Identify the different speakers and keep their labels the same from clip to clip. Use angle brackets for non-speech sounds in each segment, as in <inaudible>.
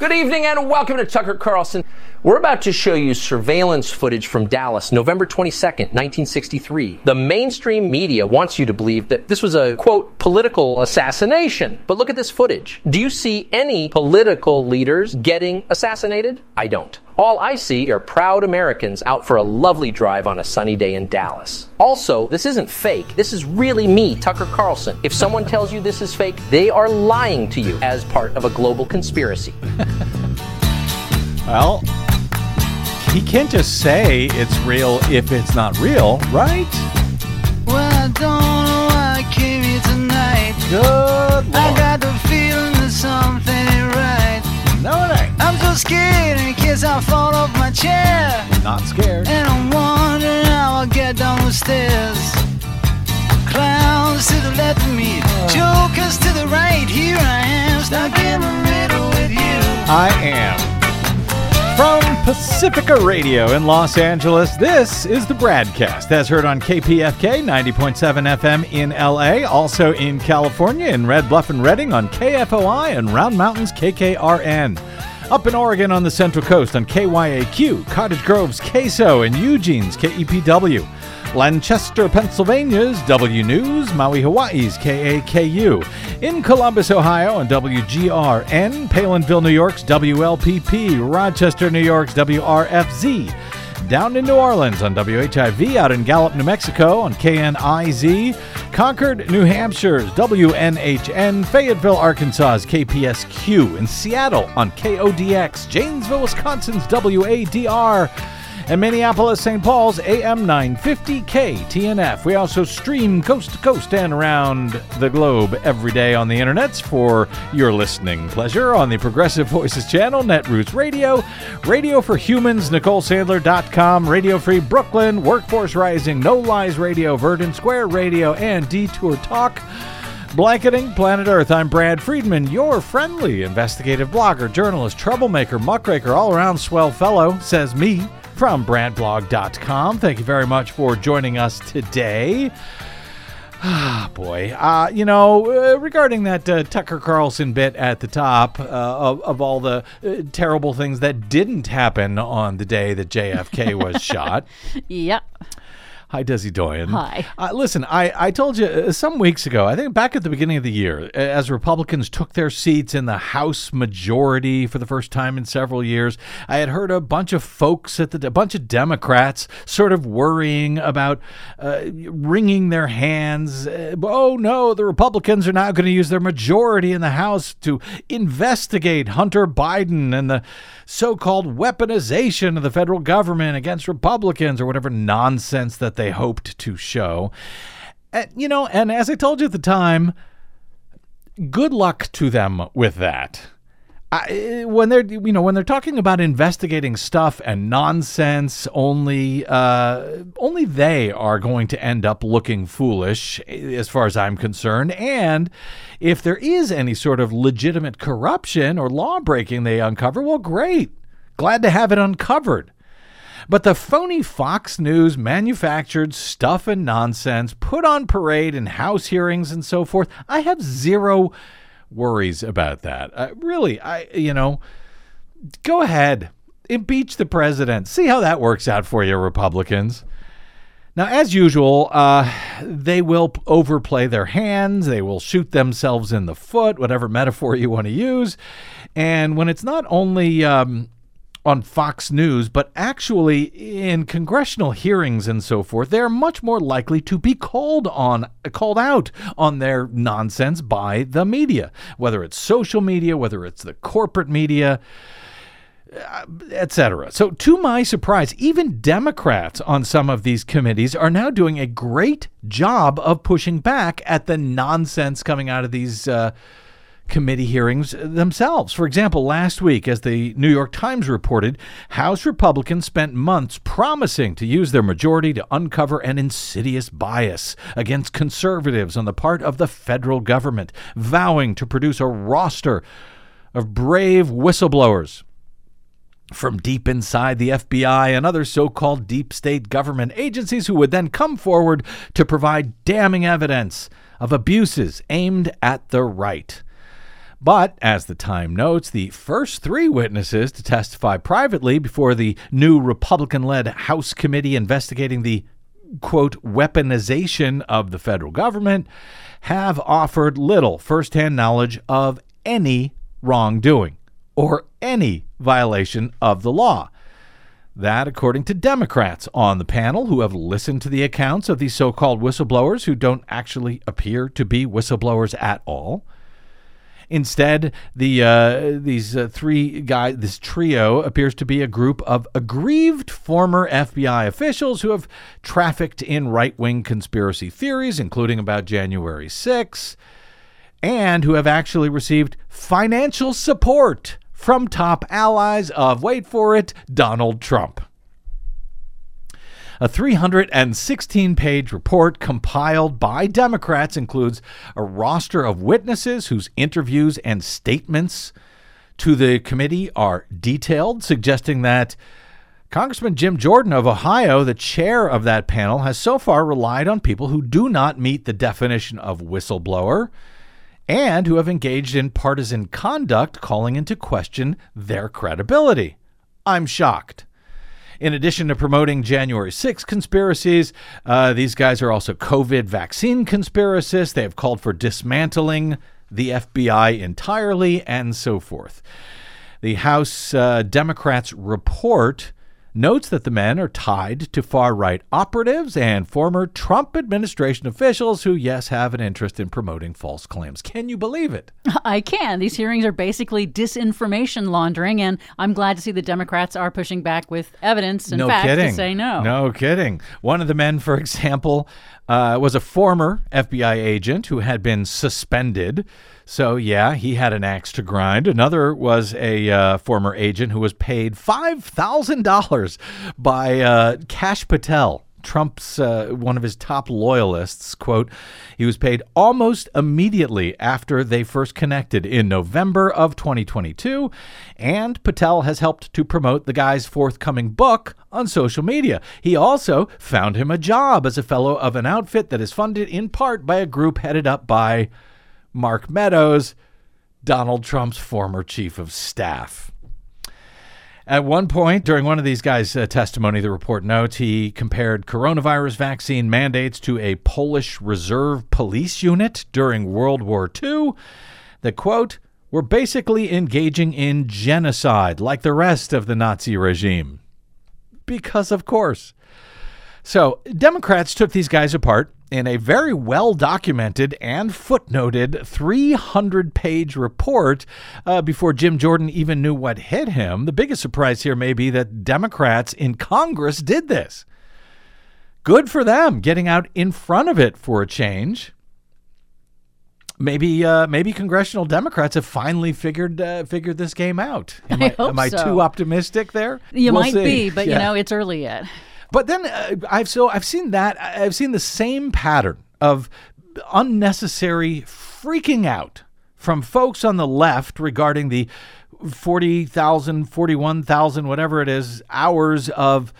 Speaker 1: Good evening and welcome to Tucker Carlson. We're about to show you surveillance footage from Dallas, November 22nd, 1963. The mainstream media wants you to believe that this was a, quote, political assassination. But look at this footage. Do you see any political leaders getting assassinated? I don't. All I see are proud Americans out for a lovely drive on a sunny day in Dallas. Also, this isn't fake. This is really me, Tucker Carlson. If someone tells you this is fake, they are lying to you as part of a global conspiracy. <laughs>
Speaker 2: Well, he can't just say it's real if it's not real, right?
Speaker 3: Well, I don't know why I came here tonight.
Speaker 2: Good
Speaker 3: I got the feeling that something ain't right.
Speaker 2: No, it ain't.
Speaker 3: I'm so scared in case I fall off my chair.
Speaker 2: Not scared.
Speaker 3: And I'm wondering how I'll get down the stairs. Clowns to the left of me, uh. jokers to the right. Here I am, stuck in the middle with you.
Speaker 2: I am. From Pacifica Radio in Los Angeles, this is the BradCast as heard on KPFK 90.7 FM in LA, also in California in Red Bluff and Redding on KFOI and Round Mountains KKRN. Up in Oregon on the Central Coast on KYAQ, Cottage Grove's KSO, and Eugene's KEPW. Lancaster, Pennsylvania's W News, Maui, Hawaii's KAKU. In Columbus, Ohio on WGRN, Palenville, New York's WLPP, Rochester, New York's WRFZ. Down in New Orleans on WHIV, out in Gallup, New Mexico on KNIZ, Concord, New Hampshire's WNHN, Fayetteville, Arkansas's KPSQ, in Seattle on KODX, Janesville, Wisconsin's WADR, and Minneapolis, St. Paul's AM 950 KTNF. We also stream coast to coast and around the globe every day on the internets for your listening pleasure on the Progressive Voices channel, Netroots Radio, Radio for Humans, NicoleSandler.com, Radio Free Brooklyn, Workforce Rising, No Lies Radio, Verdant Square Radio, and Detour Talk. Blanketing Planet Earth, I'm Brad Friedman, your friendly investigative blogger, journalist, troublemaker, muckraker, all around swell fellow, says me from bradblog.com. Thank you very much for joining us today. Ah, boy. Uh, you know, uh, regarding that uh, Tucker Carlson bit at the top uh, of, of all the uh, terrible things that didn't happen on the day that JFK was <laughs> shot.
Speaker 4: Yep.
Speaker 2: Hi, Desi Doyen.
Speaker 4: Hi.
Speaker 2: Uh, listen, I, I told you uh, some weeks ago, I think back at the beginning of the year, as Republicans took their seats in the House majority for the first time in several years, I had heard a bunch of folks at the, a bunch of Democrats sort of worrying about uh, wringing their hands. Uh, oh no, the Republicans are now going to use their majority in the House to investigate Hunter Biden and the so called weaponization of the federal government against Republicans or whatever nonsense that they hoped to show. And, you know, and as I told you at the time, good luck to them with that. I, when they're you know when they're talking about investigating stuff and nonsense, only uh, only they are going to end up looking foolish, as far as I'm concerned. And if there is any sort of legitimate corruption or law breaking they uncover, well, great, glad to have it uncovered. But the phony Fox News manufactured stuff and nonsense put on parade in House hearings and so forth, I have zero worries about that. Uh, really, I you know, go ahead, impeach the president. See how that works out for you, Republicans. Now, as usual, uh, they will overplay their hands. They will shoot themselves in the foot, whatever metaphor you want to use. And when it's not only um, on Fox News, but actually in congressional hearings and so forth, they are much more likely to be called on, called out on their nonsense by the media, whether it's social media, whether it's the corporate media etc. So, to my surprise, even Democrats on some of these committees are now doing a great job of pushing back at the nonsense coming out of these uh, committee hearings themselves. For example, last week, as the New York Times reported, House Republicans spent months promising to use their majority to uncover an insidious bias against conservatives on the part of the federal government, vowing to produce a roster of brave whistleblowers from deep inside the FBI and other so called deep state government agencies who would then come forward to provide damning evidence of abuses aimed at the right. But, as the Time notes, the first three witnesses to testify privately before the new Republican led House committee investigating the quote, weaponization of the federal government have offered little firsthand knowledge of any wrongdoing or any violation of the law. That, according to Democrats on the panel who have listened to the accounts of these so called whistleblowers who don't actually appear to be whistleblowers at all. Instead, the uh, these uh, three guys, this trio, appears to be a group of aggrieved former FBI officials who have trafficked in right wing conspiracy theories, including about January 6, and who have actually received financial support from top allies of, wait for it, Donald Trump. A 316 page report compiled by Democrats includes a roster of witnesses whose interviews and statements to the committee are detailed, suggesting that Congressman Jim Jordan of Ohio, the chair of that panel, has so far relied on people who do not meet the definition of whistleblower and who have engaged in partisan conduct, calling into question their credibility. I'm shocked. In addition to promoting January 6 conspiracies, uh, these guys are also COVID vaccine conspiracists. They have called for dismantling the FBI entirely and so forth. The House uh, Democrats report notes that the men are tied to far right operatives and former Trump administration officials who, yes, have an interest in promoting false claims. Can you believe it? <laughs>
Speaker 4: I can. These hearings are basically disinformation laundering, and I'm glad to see the Democrats are pushing back with evidence and
Speaker 2: no
Speaker 4: facts
Speaker 2: kidding.
Speaker 4: to say no.
Speaker 2: No kidding. One of the men, for example, uh, was a former FBI agent who had been suspended. So, yeah, he had an axe to grind. Another was a uh, former agent who was paid $5,000 by uh, Kash Patel. Trump's uh, one of his top loyalists. Quote, he was paid almost immediately after they first connected in November of 2022, and Patel has helped to promote the guy's forthcoming book on social media. He also found him a job as a fellow of an outfit that is funded in part by a group headed up by Mark Meadows, Donald Trump's former chief of staff. At one point during one of these guys' uh, testimony, the report notes he compared coronavirus vaccine mandates to a Polish reserve police unit during World War II. The quote, were basically engaging in genocide like the rest of the Nazi regime. Because, of course. So, Democrats took these guys apart in a very well documented and footnoted 300 page report uh, before Jim Jordan even knew what hit him. The biggest surprise here may be that Democrats in Congress did this. Good for them, getting out in front of it for a change. Maybe, uh, maybe congressional Democrats have finally figured uh, figured this game out. Am
Speaker 4: I
Speaker 2: I, am I
Speaker 4: so.
Speaker 2: too optimistic there?
Speaker 4: You
Speaker 2: We'll
Speaker 4: might
Speaker 2: see.
Speaker 4: be, but
Speaker 2: Yeah.
Speaker 4: you know, it's early yet.
Speaker 2: But then uh, I've so I've seen that I've seen the same pattern of unnecessary freaking out from folks on the left regarding the 40,000, 41,000 whatever it is hours of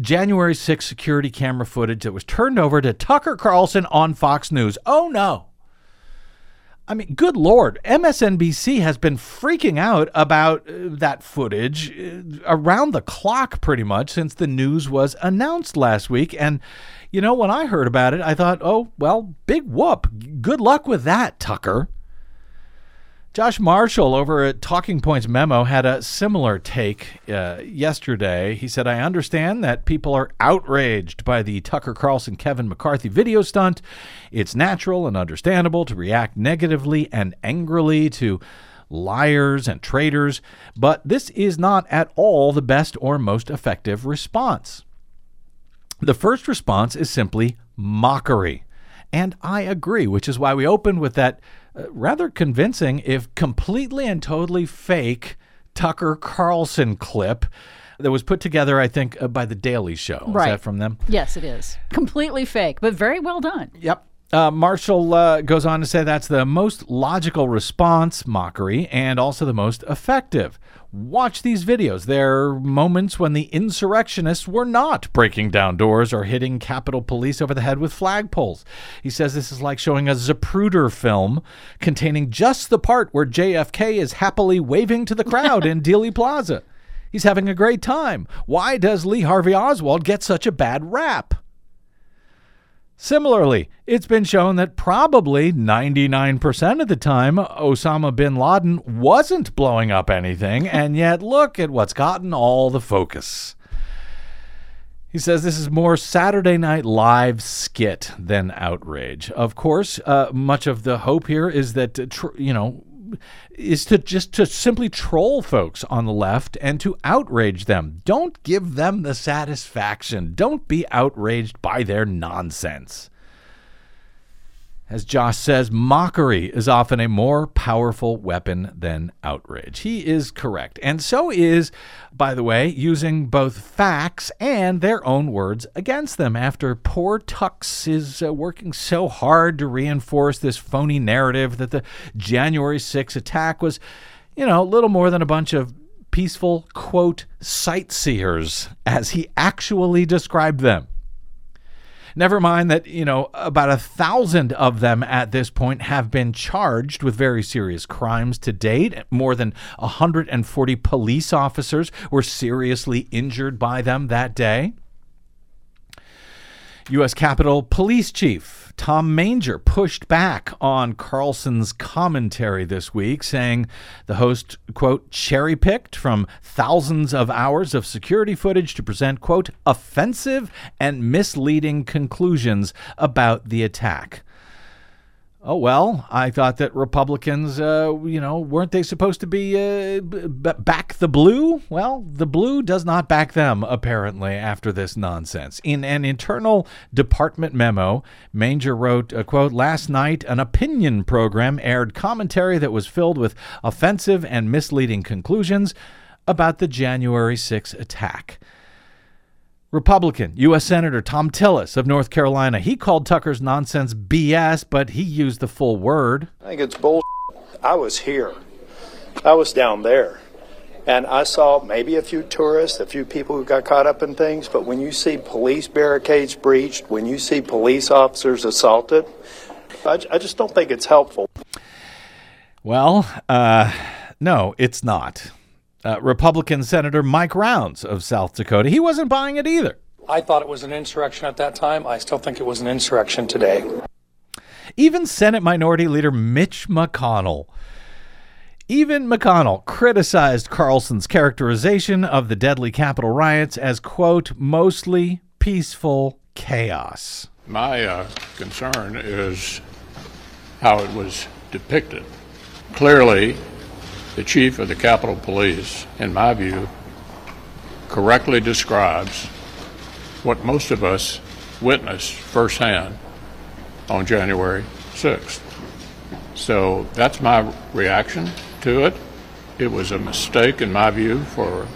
Speaker 2: January 6 security camera footage that was turned over to Tucker Carlson on Fox News. Oh no. I mean, good lord, MSNBC has been freaking out about uh, that footage uh, around the clock pretty much since the news was announced last week. And, you know, when I heard about it, I thought, oh, well, big whoop. Good luck with that, Tucker. Josh Marshall over at Talking Points Memo had a similar take uh, yesterday. He said, I understand that people are outraged by the Tucker Carlson Kevin McCarthy video stunt. It's natural and understandable to react negatively and angrily to liars and traitors, but this is not at all the best or most effective response. The first response is simply mockery. And I agree, which is why we opened with that rather convincing, if completely and totally fake, Tucker Carlson clip that was put together, I think, uh, by The Daily Show. Is
Speaker 4: Right.
Speaker 2: that from them?
Speaker 4: Yes, it is. Completely fake, but very well done.
Speaker 2: Yep. Uh, Marshall uh, goes on to say that's the most logical response, mockery, and also the most effective. Watch these videos. There are moments when the insurrectionists were not breaking down doors or hitting Capitol Police over the head with flagpoles. He says this is like showing a Zapruder film containing just the part where JFK is happily waving to the crowd in <laughs> Dealey Plaza. He's having a great time. Why does Lee Harvey Oswald get such a bad rap? Similarly, it's been shown that probably 99% of the time Osama bin Laden wasn't blowing up anything, and <laughs> yet look at what's gotten all the focus. He says this is more Saturday Night Live skit than outrage. Of course, uh, much of the hope here is that, uh, tr- you know, is to just to simply troll folks on the left and to outrage them. Don't give them the satisfaction. Don't be outraged by their nonsense. As Josh says, mockery is often a more powerful weapon than outrage. He is correct. And so is, by the way, using both facts and their own words against them after poor Tux is uh, working so hard to reinforce this phony narrative that the January 6 attack was, you know, little more than a bunch of peaceful, quote, sightseers, as he actually described them. Never mind that, you know, about a thousand of them at this point have been charged with very serious crimes to date. More than 140 police officers were seriously injured by them that day. U.S. Capitol Police Chief Tom Manger pushed back on Carlson's commentary this week, saying the host, quote, cherry picked from thousands of hours of security footage to present, quote, offensive and misleading conclusions about the attack. Oh, well, I thought that Republicans, uh, you know, weren't they supposed to be uh, b- back the blue? Well, the blue does not back them, apparently, after this nonsense. In an internal department memo, Manger wrote, uh, quote, Last night, an opinion program aired commentary that was filled with offensive and misleading conclusions about the January 6 attack. Republican U.S. Senator Thom Tillis of North Carolina. He called Tucker's nonsense BS, but he used the full word.
Speaker 5: I think it's bull. I was here. I was down there. And I saw maybe a few tourists, a few people who got caught up in things, but when you see police barricades breached, when you see police officers assaulted, I, I just don't think it's helpful.
Speaker 2: Well, uh, no, it's not. Uh, Republican Senator Mike Rounds of South Dakota, he wasn't buying it either.
Speaker 6: I thought it was an insurrection at that time. I still think it was an insurrection today.
Speaker 2: Even Senate Minority Leader Mitch McConnell. Even McConnell criticized Carlson's characterization of the deadly Capitol riots as, quote, mostly peaceful chaos.
Speaker 7: My uh, concern is how it was depicted. Clearly, the chief of the Capitol Police, in my view, correctly describes what most of us witnessed firsthand on January 6th. So that's my reaction to it. It was a mistake, in my view, for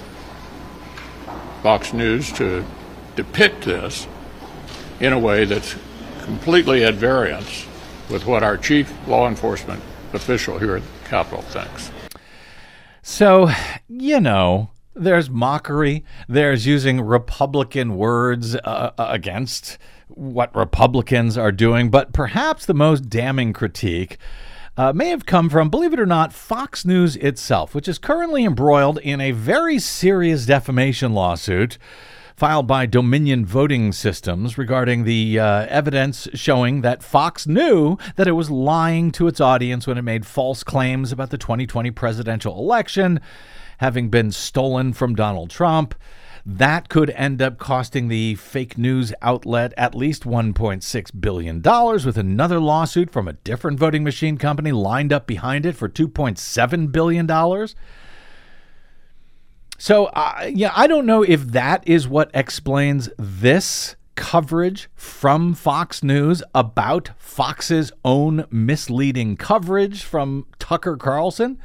Speaker 7: Fox News to depict this in a way that's completely at variance with what our chief law enforcement official here at the Capitol thinks.
Speaker 2: So, you know, there's mockery, there's using Republican words uh, against what Republicans are doing, but perhaps the most damning critique. Uh, may have come from, believe it or not, Fox News itself, which is currently embroiled in a very serious defamation lawsuit filed by Dominion Voting Systems regarding the uh, evidence showing that Fox knew that it was lying to its audience when it made false claims about the 2020 presidential election having been stolen from Donald Trump. That could end up costing the fake news outlet at least $1.6 billion, with another lawsuit from a different voting machine company lined up behind it for $2.7 billion. So, uh, yeah, I don't know if that is what explains this coverage from Fox News about Fox's own misleading coverage from Tucker Carlson.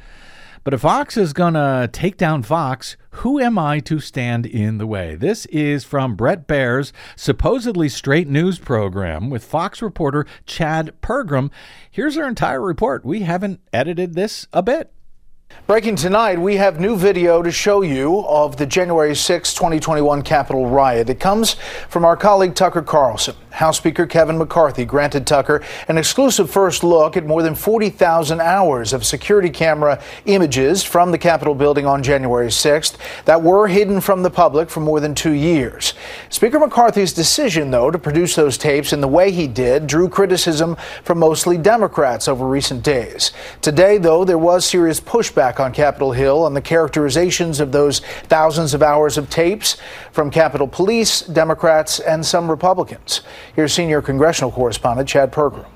Speaker 2: But if Fox is going to take down Fox, who am I to stand in the way? This is from Bret Baier's supposedly straight news program with Fox reporter Chad Pergram. Here's our entire report. We haven't edited this a bit.
Speaker 8: Breaking tonight, we have new video to show you of the January 6, 2021 Capitol riot. It comes from our colleague Tucker Carlson. House Speaker Kevin McCarthy granted Tucker an exclusive first look at more than 40,000 hours of security camera images from the Capitol building on January 6th that were hidden from the public for more than two years. Speaker McCarthy's decision, though, to produce those tapes in the way he did drew criticism from mostly Democrats over recent days. Today, though, there was serious pushback on Capitol Hill on the characterizations of those thousands of hours of tapes from Capitol Police, Democrats, and some Republicans. Here's senior congressional correspondent Chad Pergram.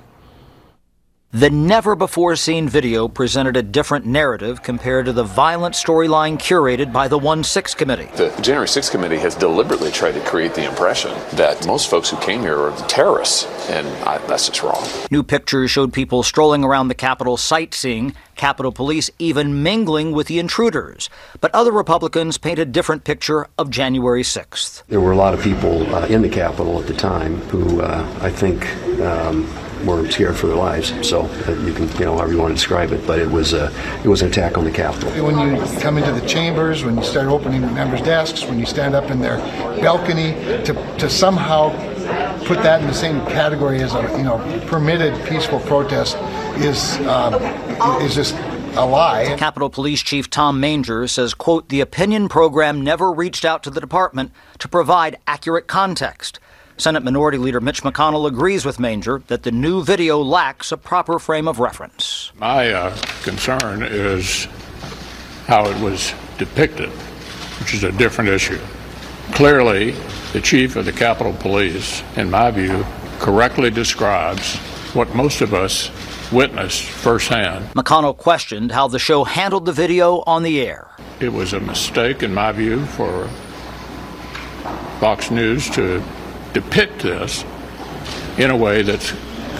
Speaker 9: The never before seen video presented a different narrative compared to the violent storyline curated by the 1 6 Committee.
Speaker 10: The January 6 Committee has deliberately tried to create the impression that most folks who came here are terrorists, and I, that's just wrong.
Speaker 9: New pictures showed people strolling around the Capitol sightseeing, Capitol Police even mingling with the intruders. But other Republicans paint a different picture of January 6th.
Speaker 11: There were a lot of people uh, in the Capitol at the time who uh, I think. Um, were scared for their lives. So uh, you can, you know, however you want to describe it, but it was a, it was an attack on the Capitol.
Speaker 12: When you come into the chambers, when you start opening members' desks, when you stand up in their balcony, to, to somehow put that in the same category as a, you know, permitted peaceful protest is uh, is just a lie.
Speaker 9: Capitol Police Chief Tom Manger says, quote, the opinion program never reached out to the department to provide accurate context. Senate Minority Leader Mitch McConnell agrees with Manger that the new video lacks a proper frame of reference.
Speaker 7: My uh, concern is how it was depicted, which is a different issue. Clearly, the chief of the Capitol Police, in my view, correctly describes what most of us witnessed firsthand.
Speaker 9: McConnell questioned how the show handled the video on the air.
Speaker 7: It was a mistake, in my view, for Fox News to depict this in a way that's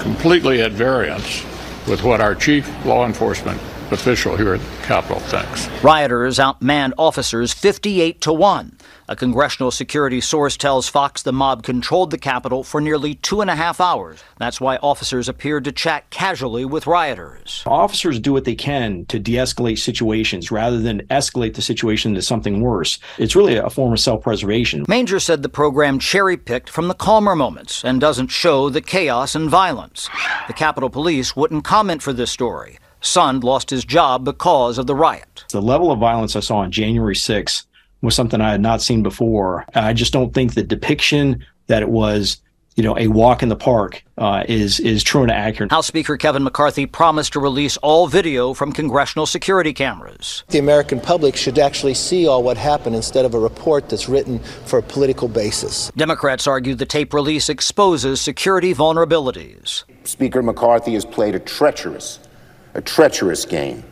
Speaker 7: completely at variance with what our chief law enforcement official here at the Capitol thinks.
Speaker 9: Rioters outmanned officers 58 to 1. A congressional security source tells Fox the mob controlled the Capitol for nearly two and a half hours. That's why officers appeared to chat casually with rioters.
Speaker 13: Officers do what they can to de escalate situations rather than escalate the situation to something worse. It's really a form of self preservation.
Speaker 9: Manger said the program cherry picked from the calmer moments and doesn't show the chaos and violence. The Capitol Police wouldn't comment for this story. Sund lost his job because of the riot.
Speaker 13: The level of violence I saw on January 6th was something I had not seen before. I just don't think the depiction that it was, you know, a walk in the park uh, is is true and accurate.
Speaker 9: House Speaker Kevin McCarthy promised to release all video from congressional security cameras.
Speaker 14: The American public should actually see all what happened instead of a report that's written for a political basis.
Speaker 9: Democrats argue the tape release exposes security vulnerabilities.
Speaker 15: Speaker McCarthy has played a treacherous, a treacherous game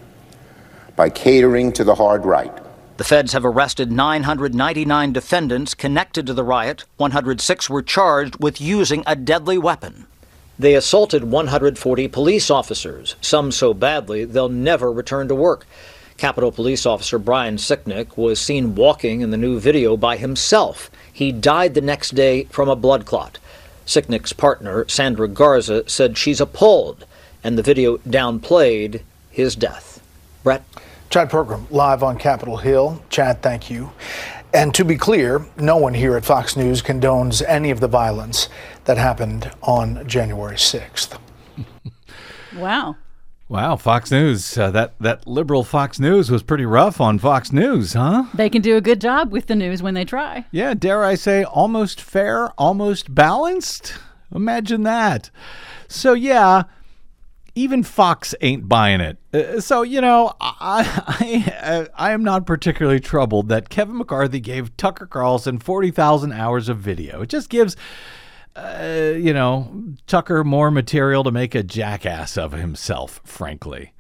Speaker 15: by catering to the hard right.
Speaker 9: The feds have arrested 999 defendants connected to the riot. 106 were charged with using a deadly weapon. They assaulted 140 police officers, some so badly they'll never return to work. Capitol Police Officer Brian Sicknick was seen walking in the new video by himself. He died the next day from a blood clot. Sicknick's partner, Sandra Garza, said she's appalled, and the video downplayed his death. Bret?
Speaker 8: Chad Pergram, live on Capitol Hill. Chad, thank you. And to be clear, no one here at Fox News condones any of the violence that happened on January 6th. <laughs>
Speaker 4: wow.
Speaker 2: Wow, Fox News. Uh, that that liberal Fox News was pretty rough on Fox News, huh?
Speaker 4: They can do a good job with the news when they try.
Speaker 2: Yeah, dare I say almost fair, almost balanced? Imagine that. So yeah, even Fox ain't buying it. Uh, so you know, I, I I am not particularly troubled that Kevin McCarthy gave Tucker Carlson forty thousand hours of video. It just gives. Uh, you know, Tucker more material to make a jackass of himself, frankly.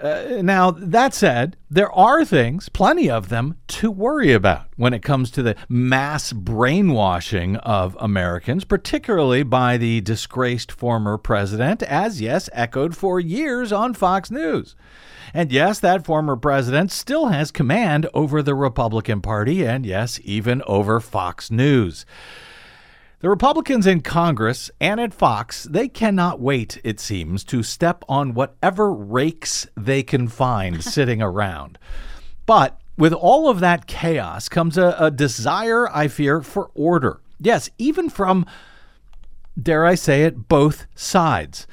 Speaker 2: Uh, now, that said, there are things, plenty of them, to worry about when it comes to the mass brainwashing of Americans, particularly by the disgraced former president, as yes, echoed for years on Fox News. And yes, that former president still has command over the Republican Party, and yes, even over Fox News. The Republicans in Congress and at Fox, they cannot wait, it seems, to step on whatever rakes they can find <laughs> sitting around. But with all of that chaos comes a, a, desire, I fear, for order. Yes, even from, dare I say it, both sides.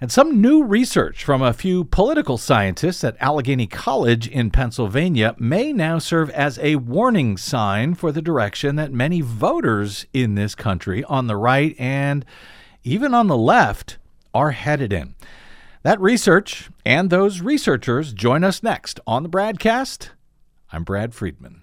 Speaker 2: And some new research from a few political scientists at Allegheny College in Pennsylvania may now serve as a warning sign for the direction that many voters in this country, on the right and even on the left, are headed in. That research and those researchers join us next on the BradCast. I'm Brad Friedman.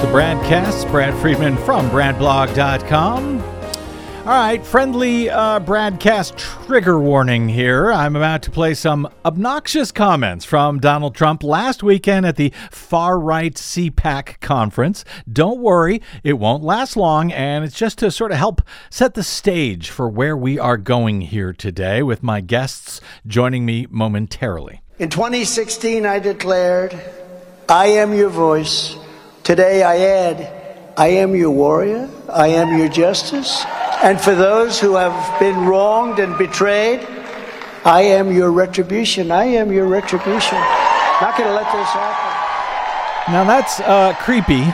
Speaker 2: The BradCast. Brad Friedman from BradBlog.com. All right, friendly uh, BradCast trigger warning here. I'm about to play some obnoxious comments from Donald Trump last weekend at the far right CPAC conference. Don't worry, it won't last long, and it's just to sort of help set the stage for where we are going here today with my guests joining me momentarily.
Speaker 16: In 2016, I declared, I am your voice. Today I add, I am your warrior, I am your justice. And for those who have been wronged and betrayed, I am your retribution. I am your retribution. Not going to let this happen.
Speaker 2: Now that's uh, creepy.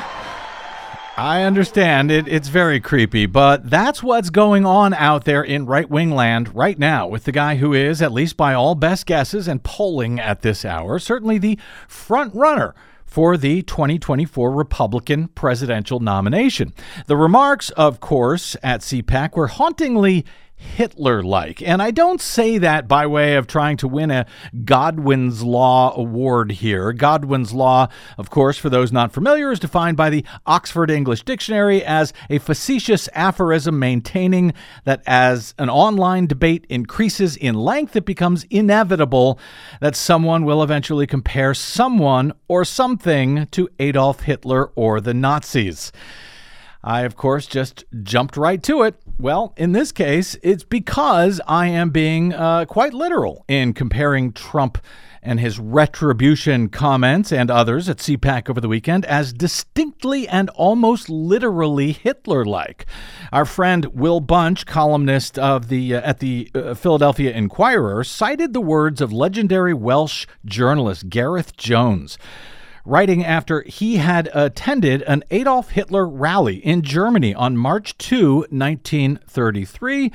Speaker 2: I understand it, it's very creepy, but that's what's going on out there in right wing land right now with the guy who is, at least by all best guesses and polling at this hour, certainly the front runner for the 2024 Republican presidential nomination. The remarks, of course, at CPAC were hauntingly Hitler like. And I don't say that by way of trying to win a Godwin's Law award here. Godwin's Law, of course, for those not familiar, is defined by the Oxford English Dictionary as a facetious aphorism maintaining that as an online debate increases in length, it becomes inevitable that someone will eventually compare someone or something to Adolf Hitler or the Nazis. I, of course, just jumped right to it. Well, in this case, it's because I am being uh, quite literal in comparing Trump and his retribution comments and others at CPAC over the weekend as distinctly and almost literally Hitler like. Our friend Will Bunch, columnist of the uh, at the uh, Philadelphia Inquirer, cited the words of legendary Welsh journalist Gareth Jones writing after he had attended an Adolf Hitler rally in Germany on March 2, 1933.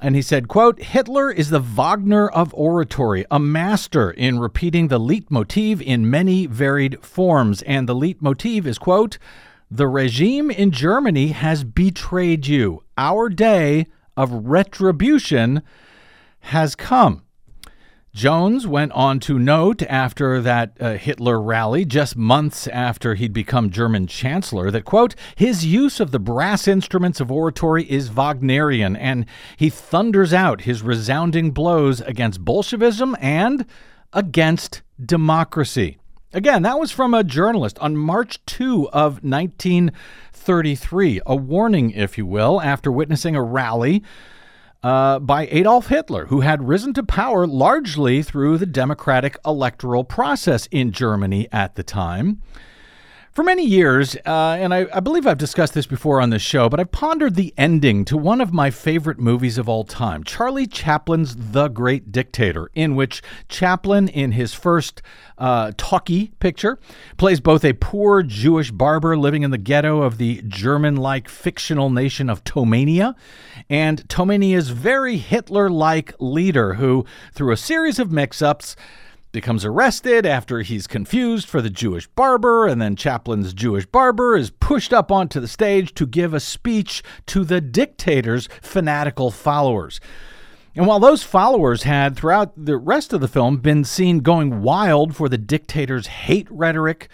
Speaker 2: And he said, quote, Hitler is the Wagner of oratory, a master in repeating the leitmotif in many varied forms. And the leitmotif is, quote, the regime in Germany has betrayed you. Our day of retribution has come. Jones went on to note after that uh, Hitler rally, just months after he'd become German chancellor, that, quote, his use of the brass instruments of oratory is Wagnerian, and he thunders out his resounding blows against Bolshevism and against democracy. Again, that was from a journalist on March 2 of 1933, a warning, if you will, after witnessing a rally uh, by Adolf Hitler, who had risen to power largely through the democratic electoral process in Germany at the time. For many years, uh, and I, I, believe I've discussed this before on this show, but I've pondered the ending to one of my favorite movies of all time, Charlie Chaplin's The Great Dictator, in which Chaplin, in his first uh, talkie picture, plays both a poor Jewish barber living in the ghetto of the German like fictional nation of Tomainia and Tomainia's very Hitler like leader who, through a series of mix ups, becomes arrested after he's confused for the Jewish barber, and then Chaplin's Jewish barber is pushed up onto the stage to give a speech to the dictator's fanatical followers. And while those followers had, throughout the rest of the film, been seen going wild for the dictator's hate rhetoric,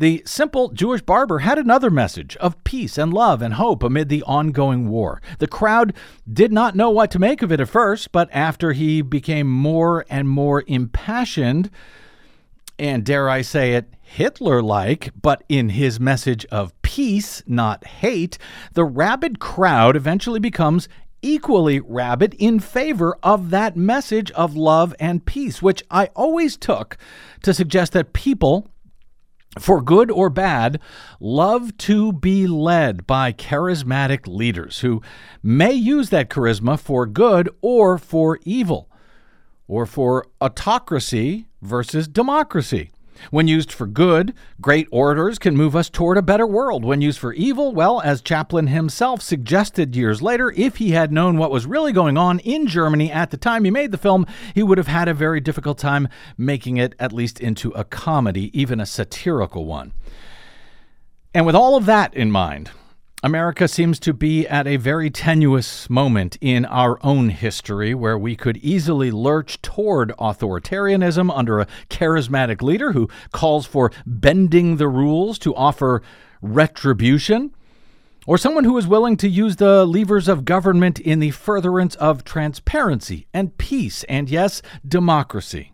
Speaker 2: the simple Jewish barber had another message of peace and love and hope amid the ongoing war. The crowd did not know what to make of it at first, but after he became more and more impassioned, and dare I say it, Hitler like, but in his message of peace, not hate, the rabid crowd eventually becomes equally rabid in favor of that message of love and peace, which I always took to suggest that people for good or bad, love to be led by charismatic leaders who may use that charisma for good or for evil, or for autocracy versus democracy. When used for good, great orators can move us toward a better world. When used for evil, well, as Chaplin himself suggested years later, if he had known what was really going on in Germany at the time he made the film, he would have had a very difficult time making it at least into a comedy, even a satirical one. And with all of that in mind, America seems to be at a very tenuous moment in our own history where we could easily lurch toward authoritarianism under a charismatic leader who calls for bending the rules to offer retribution, or someone who is willing to use the levers of government in the furtherance of transparency and peace and, yes, democracy.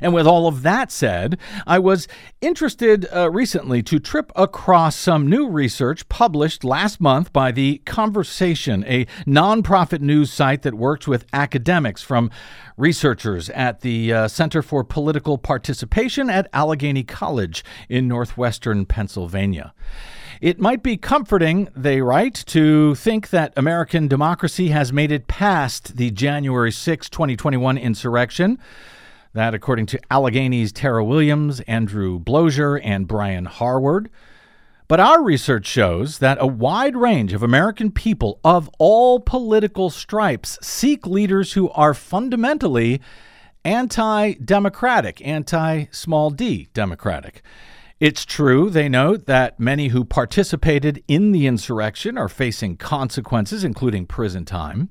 Speaker 2: And with all of that said, I was interested uh, recently to trip across some new research published last month by The Conversation, a nonprofit news site that works with academics from researchers at the uh, Center for Political Participation at Allegheny College in northwestern Pennsylvania. It might be comforting, they write, to think that American democracy has made it past the January 6, 2021 insurrection. That, according to Allegheny's Tarah Williams, Andrew Bloeser, and Brian Harward. But our research shows that a wide range of American people of all political stripes seek leaders who are fundamentally anti democratic, anti small d democratic. It's true, they note, that many who participated in the insurrection are facing consequences, including prison time.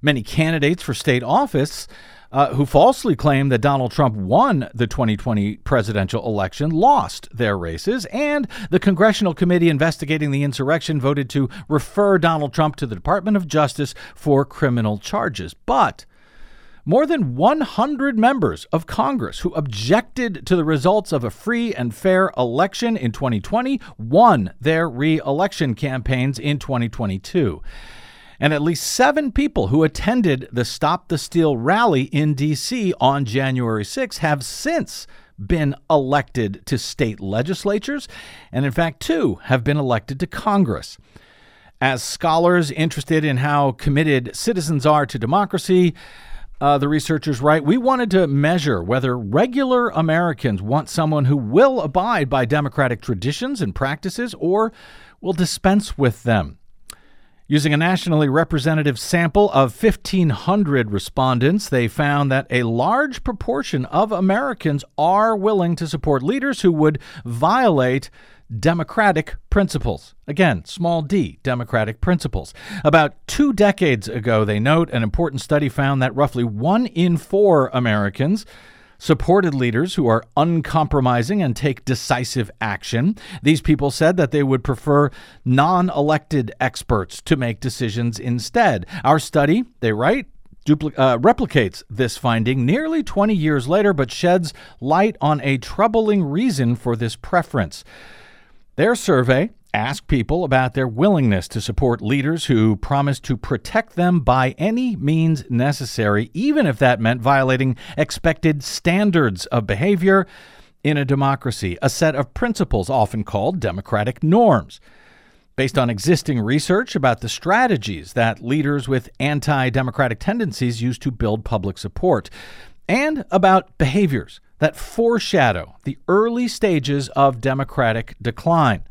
Speaker 2: Many candidates for state office uh, who falsely claimed that Donald Trump won the 2020 presidential election, lost their races, and the congressional committee investigating the insurrection voted to refer Donald Trump to the Department of Justice for criminal charges. But more than 100 members of Congress who objected to the results of a free and fair election in 2020 won their re election campaigns in 2022 and at least seven people who attended the Stop the Steal rally in D.C. on January 6 have since been elected to state legislatures, and in fact, two have been elected to Congress. As scholars interested in how committed citizens are to democracy, uh, the researchers write, we wanted to measure whether regular Americans want someone who will abide by democratic traditions and practices or will dispense with them. Using a nationally representative sample of 1,500 respondents, they found that a large proportion of Americans are willing to support leaders who would violate democratic principles. Again, small d, democratic principles. About two decades ago, they note, an important study found that roughly one in four Americans supported leaders who are uncompromising and take decisive action. These people said that they would prefer non elected experts to make decisions instead. Our study, they write, Dupli- uh, replicates this finding nearly 20 years later, but sheds light on a troubling reason for this preference. Their survey ask people about their willingness to support leaders who promise to protect them by any means necessary, even if that meant violating expected standards of behavior. in a democracy, a set of principles often called democratic norms. Based on existing research about the strategies that leaders with anti democratic tendencies use to build public support, and about behaviors that foreshadow the early stages of democratic decline.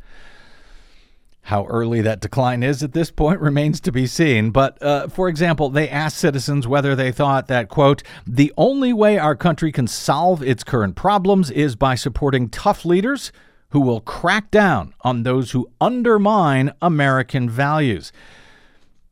Speaker 2: How early that decline is at this point <laughs> remains to be seen. But, uh, for example, they asked citizens whether they thought that, quote, the only way our country can solve its current problems is by supporting tough leaders who will crack down on those who undermine American values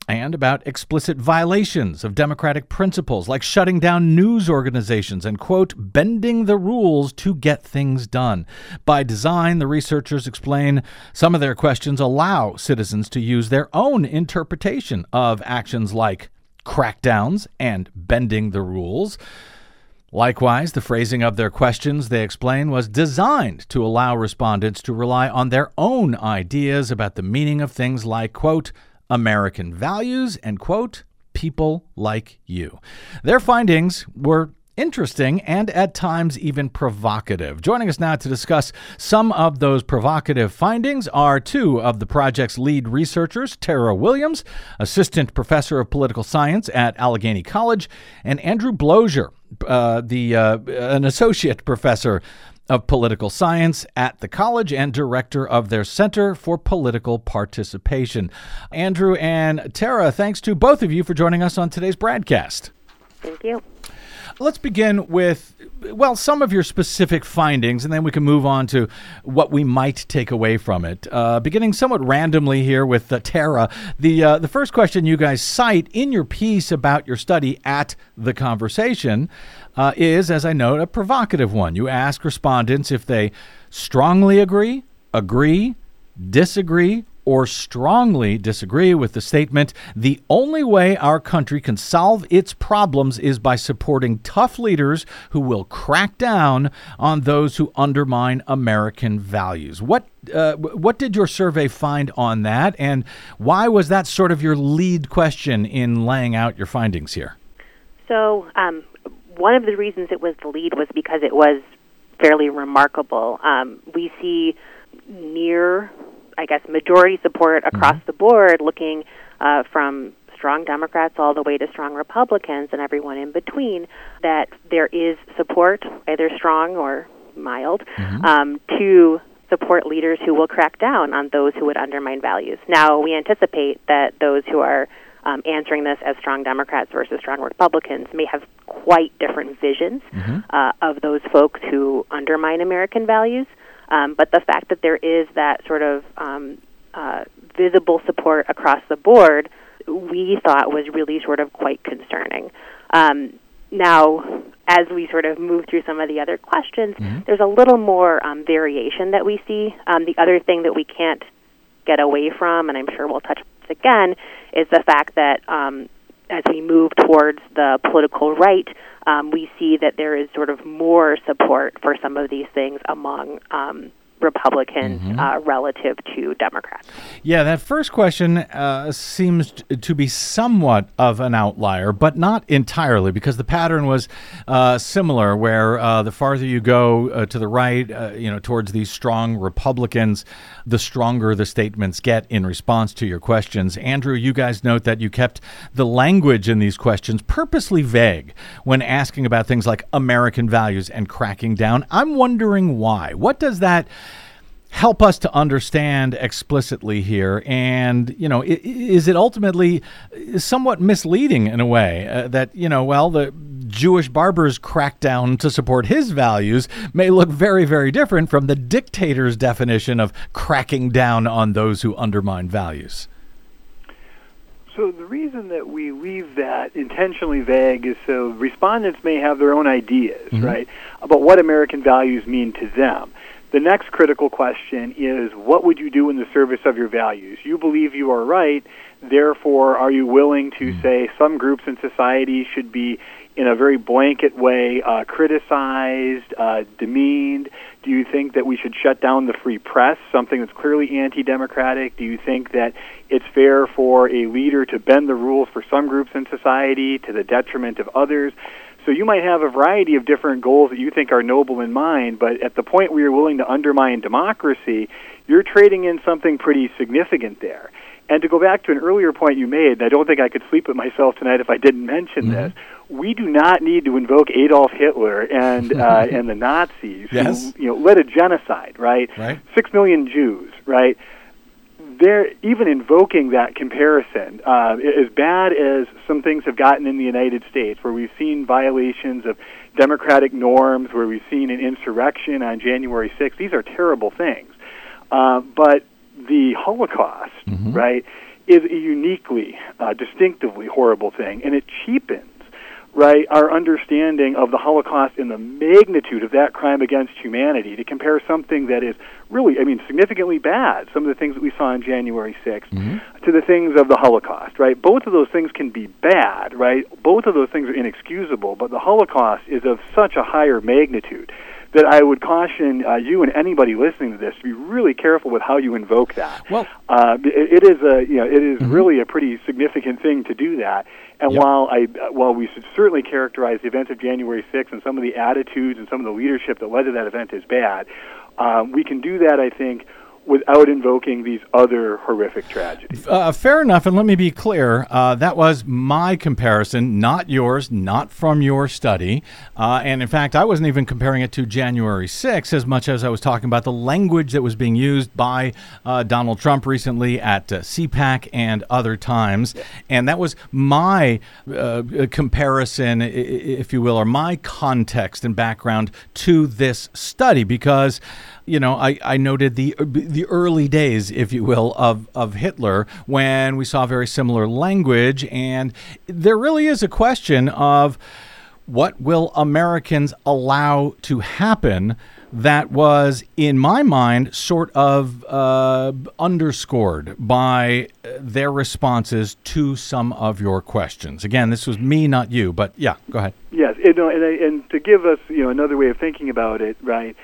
Speaker 2: and about explicit violations of democratic principles like shutting down news organizations and, quote, bending the rules to get things done. By design, the researchers explain some of their questions allow citizens to use their own interpretation of actions like crackdowns and bending the rules. Likewise, the phrasing of their questions, they explain, was designed to allow respondents to rely on their own ideas about the meaning of things like, quote, American values and, quote, people like you. Their findings were interesting and at times even provocative. Joining us now to discuss some of those provocative findings are two of the project's lead researchers, Tarah Williams, assistant professor of political science at Allegheny College, and Andrew Bloeser, uh, the uh, an associate professor of Political Science at the college and director of their Center for Political Participation. Andrew and Tarah, thanks to both of you for joining us on today's broadcast.
Speaker 17: Thank you.
Speaker 2: Let's begin with, well, some of your specific findings, and then we can move on to what we might take away from it. Uh, beginning somewhat randomly here with uh, Tarah, the uh, the first question you guys cite in your piece about your study at the conversation uh, is, as I note, a provocative one. You ask respondents if they strongly agree, agree, disagree, or strongly disagree with the statement the only way our country can solve its problems is by supporting tough leaders who will crack down on those who undermine American values. What uh, what did your survey find on that, and why was that sort of your lead question in laying out your findings here?
Speaker 17: So, um, one of the reasons it was the lead was because it was fairly remarkable. Um, we see near I guess, majority support across mm-hmm. the board, looking uh, from strong Democrats all the way to strong Republicans and everyone in between, that there is support, either strong or mild, mm-hmm. um, to support leaders who will crack down on those who would undermine values. Now, we anticipate that those who are um, answering this as strong Democrats versus strong Republicans may have quite different visions mm-hmm. uh, of those folks who undermine American values. Um, but the fact that there is that sort of um, uh, visible support across the board, we thought was really sort of quite concerning. Um, now, as we sort of move through some of the other questions, mm-hmm. there's a little more um, variation that we see. Um, the other thing that we can't get away from, and I'm sure we'll touch again, is the fact that um, as we move towards the political right, um, we see that there is sort of more support for some of these things among um, Republicans mm-hmm. uh, relative to Democrats.
Speaker 2: Yeah, that first question uh, seems to be somewhat of an outlier, but not entirely, because the pattern was uh, similar, where uh, the farther you go uh, to the right, uh, you know, towards these strong Republicans, the stronger the statements get in response to your questions. Andrew, you guys note that you kept the language in these questions purposely vague when asking about things like American values and cracking down. I'm wondering why. What does that help us to understand explicitly here and you know is it ultimately somewhat misleading in a way uh, that you know well the Jewish barber's crackdown to support his values may look very very different from the dictator's definition of cracking down on those who undermine values
Speaker 18: so the reason that we leave that intentionally vague is so respondents may have their own ideas, mm-hmm. right, about what American values mean to them. The next critical question is what would you do in the service of your values? You believe you are right, therefore, are you willing to hmm. say some groups in society should be, in a very blanket way, uh, criticized, uh, demeaned? Do you think that we should shut down the free press, something that's clearly anti democratic? Do you think that it's fair for a leader to bend the rules for some groups in society to the detriment of others? So you might have a variety of different goals that you think are noble in mind, but at the point where you're willing to undermine democracy, you're trading in something pretty significant there. And to go back to an earlier point you made, and I don't think I could sleep with myself tonight if I didn't mention
Speaker 2: Mm-hmm.
Speaker 18: this. We do not need to invoke Adolf Hitler and <laughs> uh, and the Nazis
Speaker 2: Yes.
Speaker 18: who you know led a genocide, right?
Speaker 2: Right.
Speaker 18: Six million Jews, right? They're even invoking that comparison. Uh, as bad as some things have gotten in the United States, where we've seen violations of democratic norms, where we've seen an insurrection on January 6th, these are terrible things. Uh, but the Holocaust, right, is a uniquely, uh, distinctively horrible thing, and it cheapens, right, our understanding of the Holocaust and the magnitude of that crime against humanity to compare something that is really, I mean, significantly bad, some of the things that we saw on January 6th, mm-hmm. to the things of the Holocaust, right? Both of those things can be bad, right? Both of those things are inexcusable, but the Holocaust is of such a higher magnitude that I would caution uh, you and anybody listening to this to be really careful with how you invoke that.
Speaker 2: Well,
Speaker 18: uh, it, it is a you know it is really a pretty significant thing to do that. And
Speaker 2: Yep.
Speaker 18: while I uh, while we should certainly characterize the events of January 6th and some of the attitudes and some of the leadership that led to that event as bad, um, we can do that I think without invoking these other horrific tragedies.
Speaker 2: Uh, fair enough, and let me be clear. Uh, that was my comparison, not yours, not from your study. Uh, and in fact, I wasn't even comparing it to January 6th as much as I was talking about the language that was being used by uh, Donald Trump recently at uh, CPAC and other times. And that was my uh, comparison, if you will, or my context and background to this study because you know, I, I noted the uh, the early days, if you will, of, of Hitler when we saw very similar language, and there really is a question of what will Americans allow to happen that was, in my mind, sort of uh, underscored by uh, their responses to some of your questions. Again, this was me, not you, but yeah, go ahead.
Speaker 18: Yes, and, no, and, and to give us, you know, another way of thinking about it, right?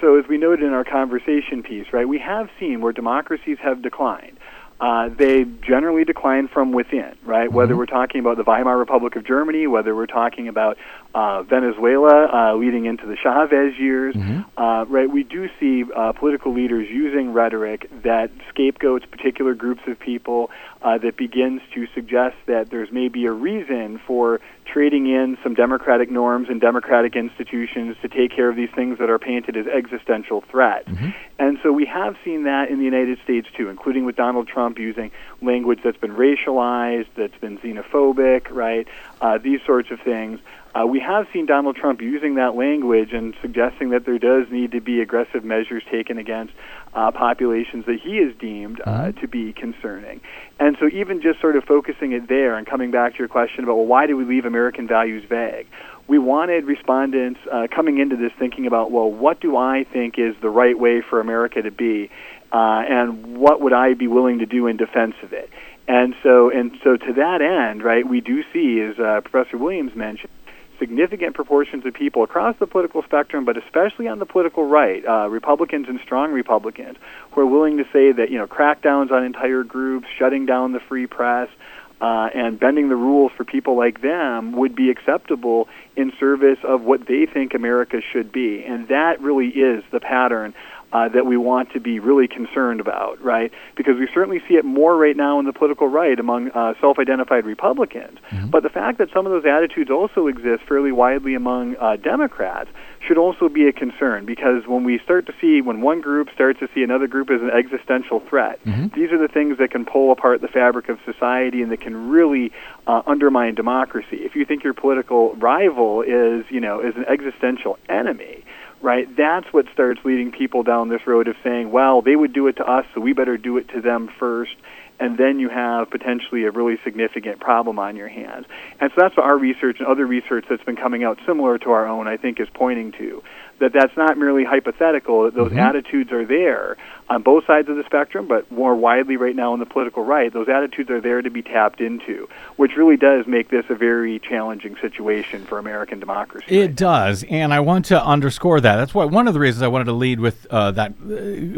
Speaker 18: So as we noted in our conversation piece, right, we have seen where democracies have declined. Uh, they generally decline from within, right? Whether we're talking about the Weimar Republic of Germany, whether we're talking about uh, Venezuela uh, leading into the Chavez years, uh, right? We do see uh, political leaders using rhetoric that scapegoats particular groups of people, uh, that begins to suggest that there's maybe a reason for trading in some democratic norms and democratic institutions to take care of these things that are painted as existential threats. And so we have seen that in the United States too, including with Donald Trump using language that's been racialized, that's been xenophobic, right? Uh, these sorts of things. Uh, we have seen Donald Trump using that language and suggesting that there does need to be aggressive measures taken against uh, populations that he has deemed uh, to be concerning. And so, even just sort of focusing it there and coming back to your question about, well, why do we leave American values vague? We wanted respondents uh, coming into this thinking about, well, what do I think is the right way for America to be, uh, and what would I be willing to do in defense of it? And so, and so, to that end, right, we do see, as uh, Professor Williams mentioned, significant proportions of people across the political spectrum, but especially on the political right, uh, Republicans and strong Republicans, who are willing to say that you know crackdowns on entire groups, shutting down the free press, uh, and bending the rules for people like them would be acceptable in service of what they think America should be, and that really is the pattern. Uh, that we want to be really concerned about, right? Because we certainly see it more right now in the political right among uh, self-identified Republicans. But the fact that some of those attitudes also exist fairly widely among uh, Democrats should also be a concern because when we start to see, when one group starts to see another group as an existential threat, these are the things that can pull apart the fabric of society and that can really uh, undermine democracy. If you think your political rival is, you know, is an existential enemy, right? That's what starts leading people down this road of saying, well, they would do it to us, so we better do it to them first. And then you have potentially a really significant problem on your hands. And so that's what our research and other research that's been coming out similar to our own, I think, is pointing to. that that's not merely hypothetical. That those
Speaker 2: Mhm.
Speaker 18: attitudes are there on both sides of the spectrum, but more widely right now on the political right. Those attitudes are there to be tapped into, which really does make this a very challenging situation for American democracy.
Speaker 2: It does, and I want to underscore that. That's why one of the reasons I wanted to lead with uh, that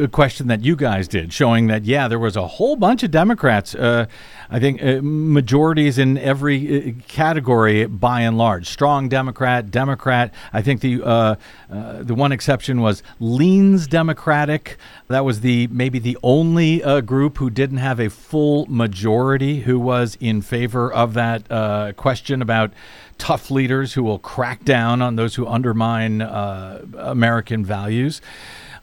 Speaker 2: uh, question that you guys did, showing that yeah, there was a whole bunch of Democrats. Uh, I think uh, majorities in every uh, category, by and large, strong Democrat, Democrat. I think the uh, uh, the one exception was leans Democratic. That was the maybe the only uh, group who didn't have a full majority who was in favor of that uh, question about tough leaders who will crack down on those who undermine uh, American values.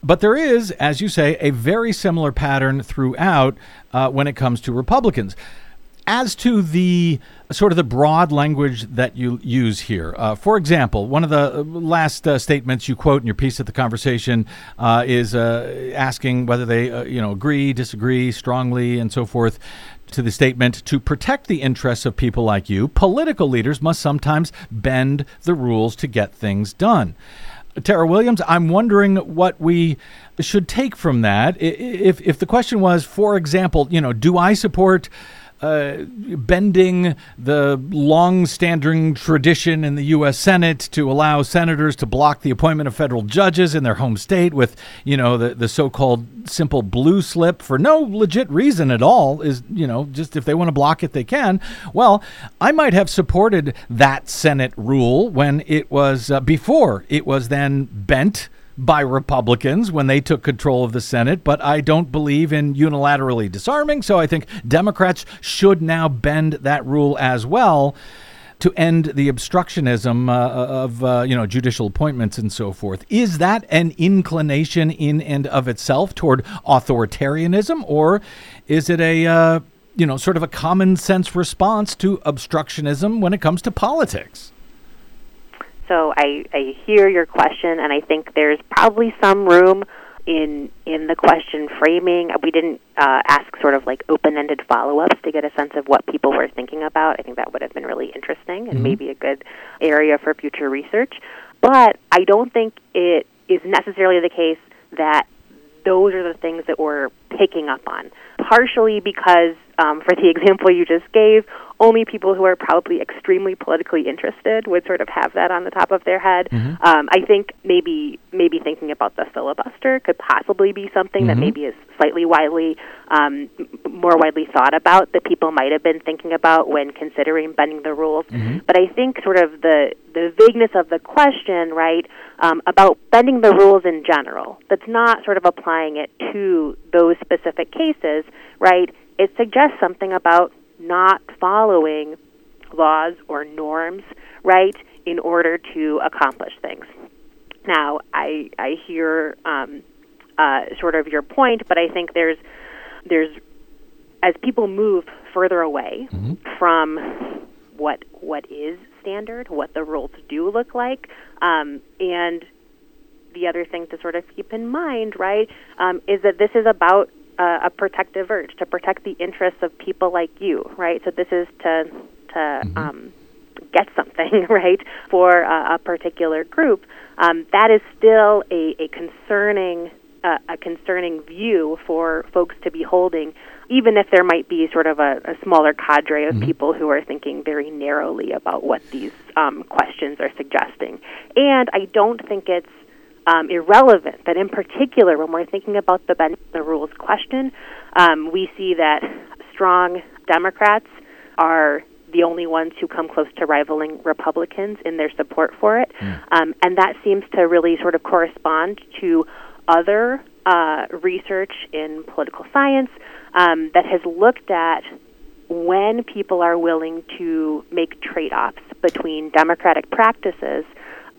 Speaker 2: But there is, as you say, a very similar pattern throughout uh, when it comes to Republicans. As to the sort of the broad language that you use here, uh, for example, one of the last uh, statements you quote in your piece at the conversation uh, is uh, asking whether they, uh, you know, agree, disagree strongly, and so forth. To the statement, to protect the interests of people like you, political leaders must sometimes bend the rules to get things done. Tarah Williams, I'm wondering what we should take from that. If if the question was, for example, you know, do I support uh, bending the long-standing tradition in the U.S. Senate to allow senators to block the appointment of federal judges in their home state with, you know, the, the so-called simple blue slip for no legit reason at all is, you know, just if they want to block it, they can. Well, I might have supported that Senate rule when it was uh, before it was then bent by Republicans when they took control of the Senate, but I don't believe in unilaterally disarming. So I think Democrats should now bend that rule as well to end the obstructionism uh, of uh, you know judicial appointments and so forth. Is that an inclination in and of itself toward authoritarianism, or is it a uh, you know sort of a common sense response to obstructionism when it comes to politics?
Speaker 17: So I, I hear your question, and I think there's probably some room in in the question framing. We didn't uh, ask sort of like open-ended follow-ups to get a sense of what people were thinking about. I think that would have been really interesting and
Speaker 19: Mhm.
Speaker 17: maybe a good area for future research. But I don't think it is necessarily the case that those are the things that we're picking up on. Partially because, um, for the <laughs> example you just gave, only people who are probably extremely politically interested would sort of have that on the top of their head.
Speaker 19: Mhm.
Speaker 17: Um, I think maybe maybe thinking about the filibuster could possibly be something that
Speaker 19: Mhm.
Speaker 17: maybe is slightly widely um, more widely thought about that people might have been thinking about when considering bending the rules. But I think sort of the the vagueness of the question, right, um, about bending the rules in general. That's not sort of applying it to those specific cases, right? It suggests something about not following laws or norms, right, in order to accomplish things. Now, I I hear um, uh, sort of your point, but I think there's there's as people move further away from what what is standard, what the rules do look like, um, and the other thing to sort of keep in mind, right, um, is that this is about uh, a protective urge to protect the interests of people like you, right? So this is to to um, get something, <laughs> right, for uh, a particular group. Um, that is still a, a concerning uh, a concerning view for folks to be holding, even if there might be sort of a, a smaller cadre of people who are thinking very narrowly about what these um, questions are suggesting. And I don't think it's um, irrelevant that, in particular, when we're thinking about the bend the rules question, um, we see that strong Democrats are the only ones who come close to rivaling Republicans in their support for it. Um, and that seems to really sort of correspond to other uh, research in political science um, that has looked at when people are willing to make trade offs between democratic practices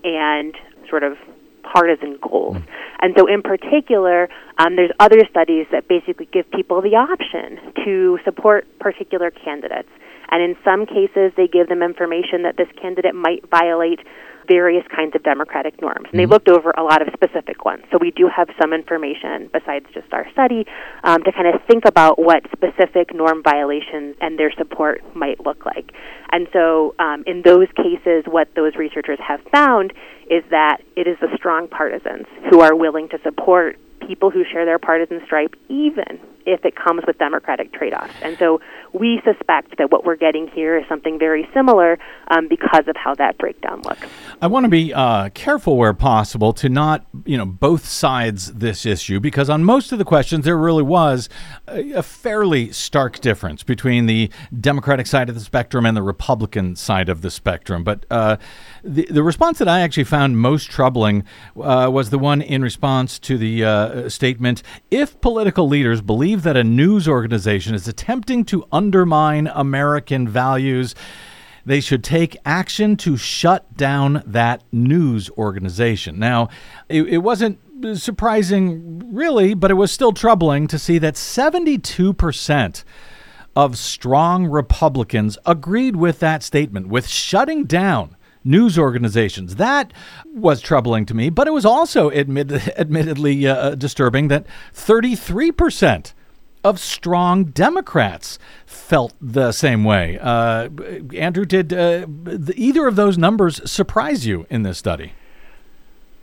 Speaker 17: and sort of partisan goals. And so, in particular, um, there's other studies that basically give people the option to support particular candidates. And in some cases, they give them information that this candidate might violate various kinds of democratic norms. And they looked over a lot of specific ones. So we do have some information besides just our study um, to kind of think about what specific norm violations and their support might look like. And so um, in those cases, what those researchers have found is that it is the strong partisans who are willing to support people who share their partisan stripe, even if it comes with democratic trade offs. And so we suspect that what we're getting here is something very similar um, because of how that breakdown looks.
Speaker 2: I want to be uh, careful where possible to not, you know, both sides this issue because on most of the questions there really was a, a fairly stark difference between the Democratic side of the spectrum and the Republican side of the spectrum. But uh, the the response that I actually found most troubling uh, was the one in response to the uh, statement: "If political leaders believe that a news organization is attempting to undermine American values." they should take action to shut down that news organization. Now, it, it wasn't surprising, really, but it was still troubling to see that 72% of strong Republicans agreed with that statement, with shutting down news organizations. That was troubling to me, but it was also admit, <laughs> admittedly uh, disturbing that 33% of strong Democrats felt the same way. Uh, Andrew, did uh, either of those numbers surprise you in this study?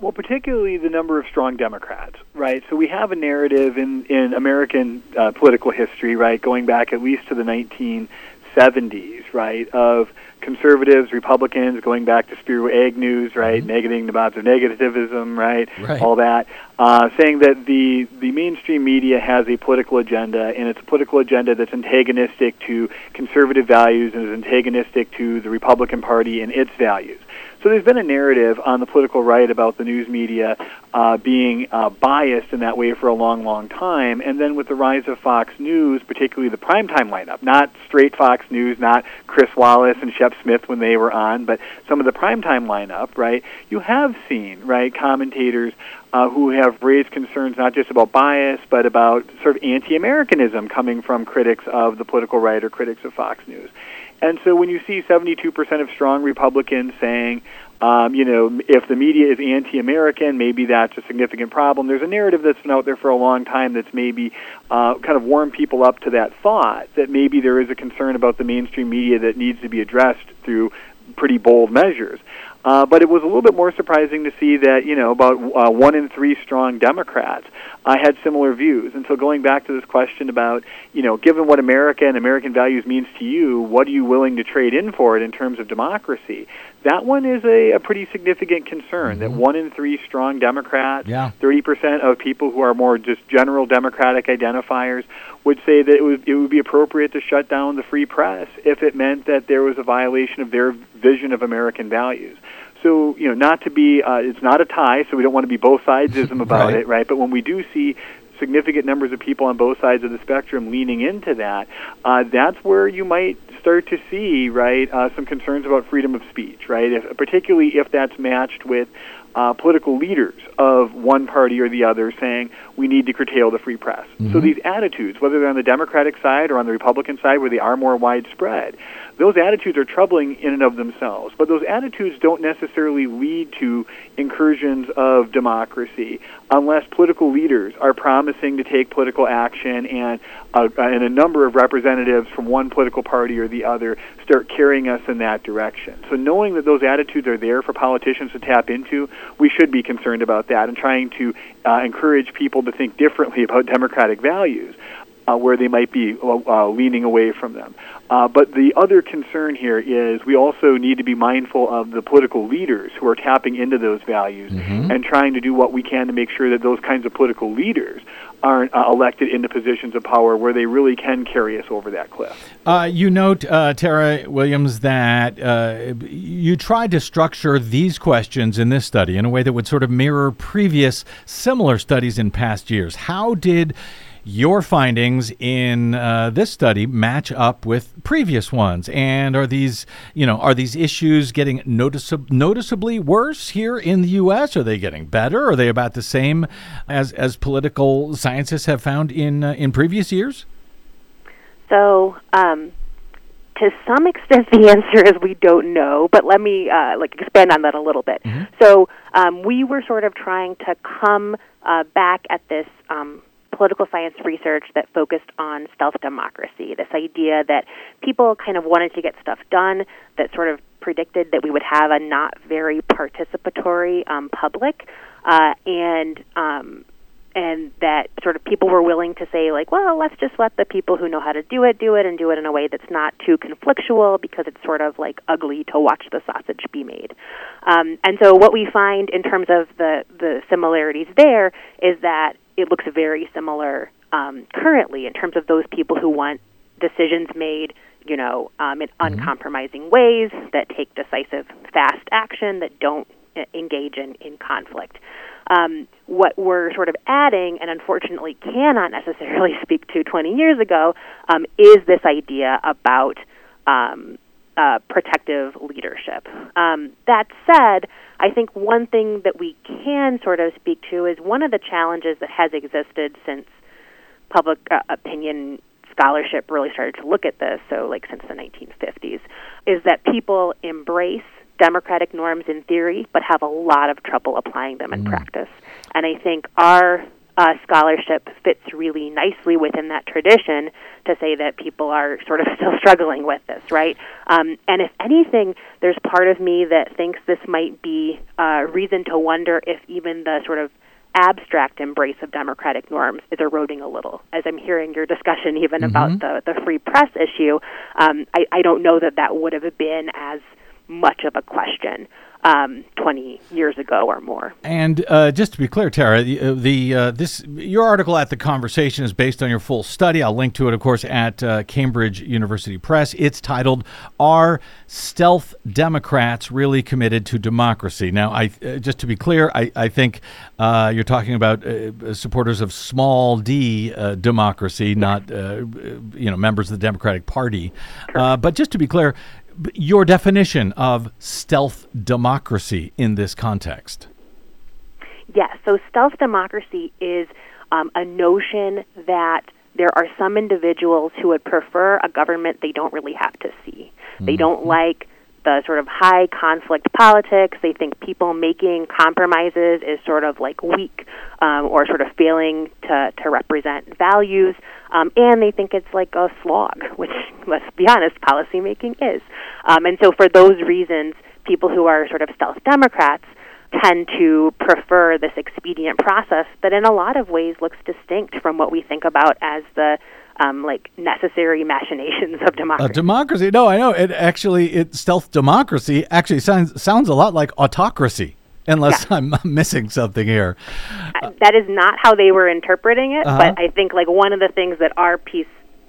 Speaker 18: Well, particularly the number of strong Democrats, right? So we have a narrative in in American uh, political history, right, going back at least to the 1970s, right, of conservatives, Republicans, going back to Spiro Agnew's, right, mm-hmm. negating the bonds of negativism, right,
Speaker 19: Right.
Speaker 18: all that, uh, saying that the the mainstream media has a political agenda, and it's a political agenda that's antagonistic to conservative values and is antagonistic to the Republican Party and its values. So there's been a narrative on the political right about the news media uh, being uh, biased in that way for a long, long time. And then with the rise of Fox News, particularly the primetime lineup, not straight Fox News, not Chris Wallace and Shep Smith when they were on, but some of the primetime lineup, right? You have seen, right, commentators uh, who have raised concerns not just about bias, but about sort of anti-Americanism coming from critics of the political right or critics of Fox News. And so when you see 72% of strong Republicans saying, um, you know, if the media is anti-American, maybe that's a significant problem. There's a narrative that's been out there for a long time that's maybe uh, kind of warmed people up to that thought that maybe there is a concern about the mainstream media that needs to be addressed through pretty bold measures. Uh, but it was a little bit more surprising to see that you know about uh, one in three strong Democrats uh, had similar views. And so going back to this question about you know given what America and American values means to you, what are you willing to trade in for it in terms of democracy? That one is a, a pretty significant concern. That one in three strong Democrats,
Speaker 2: Yeah.
Speaker 18: thirty percent of people who are more just general Democratic identifiers would say that it would it would be appropriate to shut down the free press if it meant that there was a violation of their vision of American values. So you know, not to be uh, it's not a tie, so we don't want to be both sidesism <laughs> about
Speaker 19: Right.
Speaker 18: it, right? But when we do see significant numbers of people on both sides of the spectrum leaning into that, uh, that's where you might start to see, right, uh, some concerns about freedom of speech, right? If, particularly if that's matched with uh, political leaders of one party or the other saying we need to curtail the free press. So
Speaker 19: Mhm.
Speaker 18: these attitudes, whether they're on the Democratic side or on the Republican side, where they are more widespread, those attitudes are troubling in and of themselves. But those attitudes don't necessarily lead to incursions of democracy unless political leaders are promising to take political action and uh, and a number of representatives from one political party or the other start carrying us in that direction. So knowing that those attitudes are there for politicians to tap into, we should be concerned about that and trying to uh, encourage people to think differently about democratic values uh, where they might be uh, uh, leaning away from them. Uh, but the other concern here is we also need to be mindful of the political leaders who are tapping into those values and trying to do what we can to make sure that those kinds of political leaders aren't uh, elected into positions of power where they really can carry us over that cliff.
Speaker 2: Uh, you note, uh, Tarah Williams, that uh, you tried to structure these questions in this study in a way that would sort of mirror previous similar studies in past years. How did your findings in uh, this study match up with previous ones? And are these, you know, are these issues getting noticeab- noticeably worse here in the U.S.? Are they getting better? Are they about the same as as political scientists have found in uh, in previous years?
Speaker 17: So, um, to some extent, the answer is we don't know. But let me uh, like expand on that a little bit. So um, we were sort of trying to come uh, back at this um, political science research that focused on stealth democracy. This idea that people kind of wanted to get stuff done that sort of predicted that we would have a not very participatory um, public, uh, and um, and that sort of people were willing to say like, well, let's just let the people who know how to do it do it and do it in a way that's not too conflictual because it's sort of like ugly to watch the sausage be made. Um, and so what we find in terms of the the similarities there is that it looks very similar um, currently in terms of those people who want decisions made you know, um, in uncompromising ways that take decisive, fast action that don't uh, engage in, in conflict. Um, what we're sort of adding, and unfortunately cannot necessarily <laughs> speak to 20 years ago, um, is this idea about um, uh, protective leadership. Um, that said, I think one thing that we can sort of speak to is one of the challenges that has existed since public uh, opinion scholarship really started to look at this, so like since the 1950s, is that people embrace democratic norms in theory, but have a lot of trouble applying them in practice. And I think our uh, scholarship fits really nicely within that tradition to say that people are sort of <laughs> still struggling with this, right? Um, and if anything, there's part of me that thinks this might be a reason to wonder if even the sort of abstract embrace of democratic norms is eroding a little. As I'm hearing your discussion even about the, the free press issue, um, I, I don't know that that would have been as much of a question um, 20 years ago or more.
Speaker 2: And uh, just to be clear, Tarah, the, uh, the uh, this your article at the conversation is based on your full study. I'll link to it, of course, at uh, Cambridge University Press. It's titled "Are Stealth Democrats Really Committed to Democracy?" Now, I uh, just to be clear, I, I think uh, you're talking about supporters of small d democracy, not you know members of the Democratic Party. but just to be clear, your definition of stealth democracy in this context.
Speaker 17: Yes, so stealth democracy is um, a notion that there are some individuals who would prefer a government they don't really have to see. They don't like the sort of high conflict politics. They think people making compromises is sort of like weak um, or sort of failing to, to represent values. Um, and they think it's like a slog, <laughs> which, let's be honest, policymaking is. Um, and so, for those reasons, people who are sort of stealth Democrats tend to prefer this expedient process that, in a lot of ways, looks distinct from what we think about as the um, like necessary machinations of democracy.
Speaker 2: Uh, democracy? No, I know. It actually, it stealth democracy actually sounds sounds a lot like autocracy. Unless yeah. I'm missing something here.
Speaker 17: Uh, that is not how they were interpreting it,
Speaker 2: Uh-huh.
Speaker 17: but I think like one of the things that our piece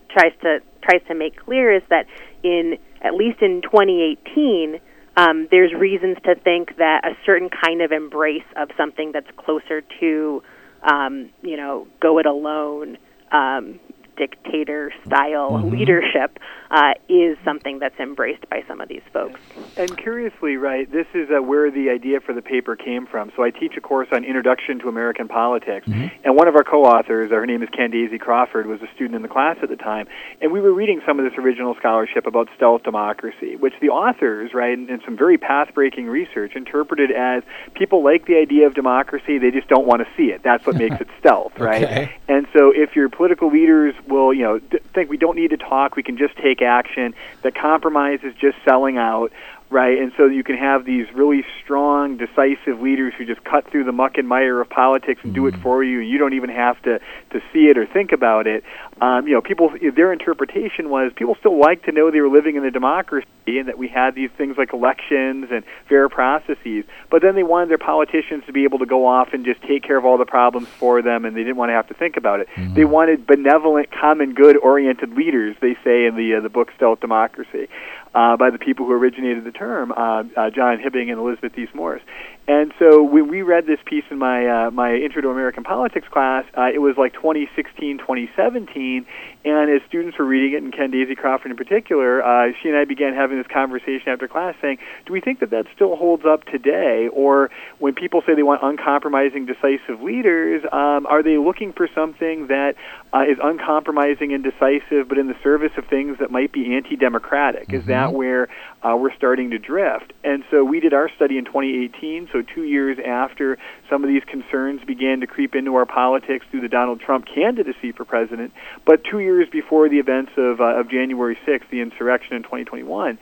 Speaker 17: tries to tries to make clear is that in at least in 2018, um, there's reasons to think that a certain kind of embrace of something that's closer to, um, you know, go it alone, um, dictator style
Speaker 18: Mhm.
Speaker 17: leadership uh, is something that's embraced by some of these folks.
Speaker 18: And curiously, right, this is uh, where the idea for the paper came from. So I teach a course on Introduction to American Politics, and one of our co-authors, her name is Candace Crawford, was a student in the class at the time, and we were reading some of this original scholarship about stealth democracy, which the authors, right, in, and some very path-breaking research interpreted as people like the idea of democracy, they just don't want to see it. That's what makes <laughs> it stealth, right?
Speaker 19: Okay.
Speaker 18: And so if your political leaders will, you know, think we don't need to talk, we can just take action, that compromise is just selling out, right? And so you can have these really strong, decisive leaders who just cut through the muck and mire of politics and do it for you, and you don't even have to to see it or think about it. Um, you know, people their interpretation was people still like to know they were living in a democracy and that we had these things like elections and fair processes, but then they wanted their politicians to be able to go off and just take care of all the problems for them, and they didn't want to have to think about it. They wanted benevolent, common good oriented leaders. They say in the uh, the book Stealth Democracy uh, by the people who originated the term, uh, uh, John Hibbing and Elizabeth Theiss-Morse. And so when we read this piece in my uh, my Intro to American Politics class, uh, it was like 2016, 2017, and as students were reading it, and Candace Crawford in particular, uh, she and I began having this conversation after class, saying, "Do we think that that still holds up today? Or when people say they want uncompromising, decisive leaders, um, are they looking for something that uh, is uncompromising and decisive, but in the service of things that might be anti-democratic? Mm-hmm. Is that where uh, we're starting to drift?" And so we did our study in 2018, so two years after some of these concerns began to creep into our politics through the Donald Trump candidacy for president, but two years before the events of, uh, of January 6th, the insurrection in 2021.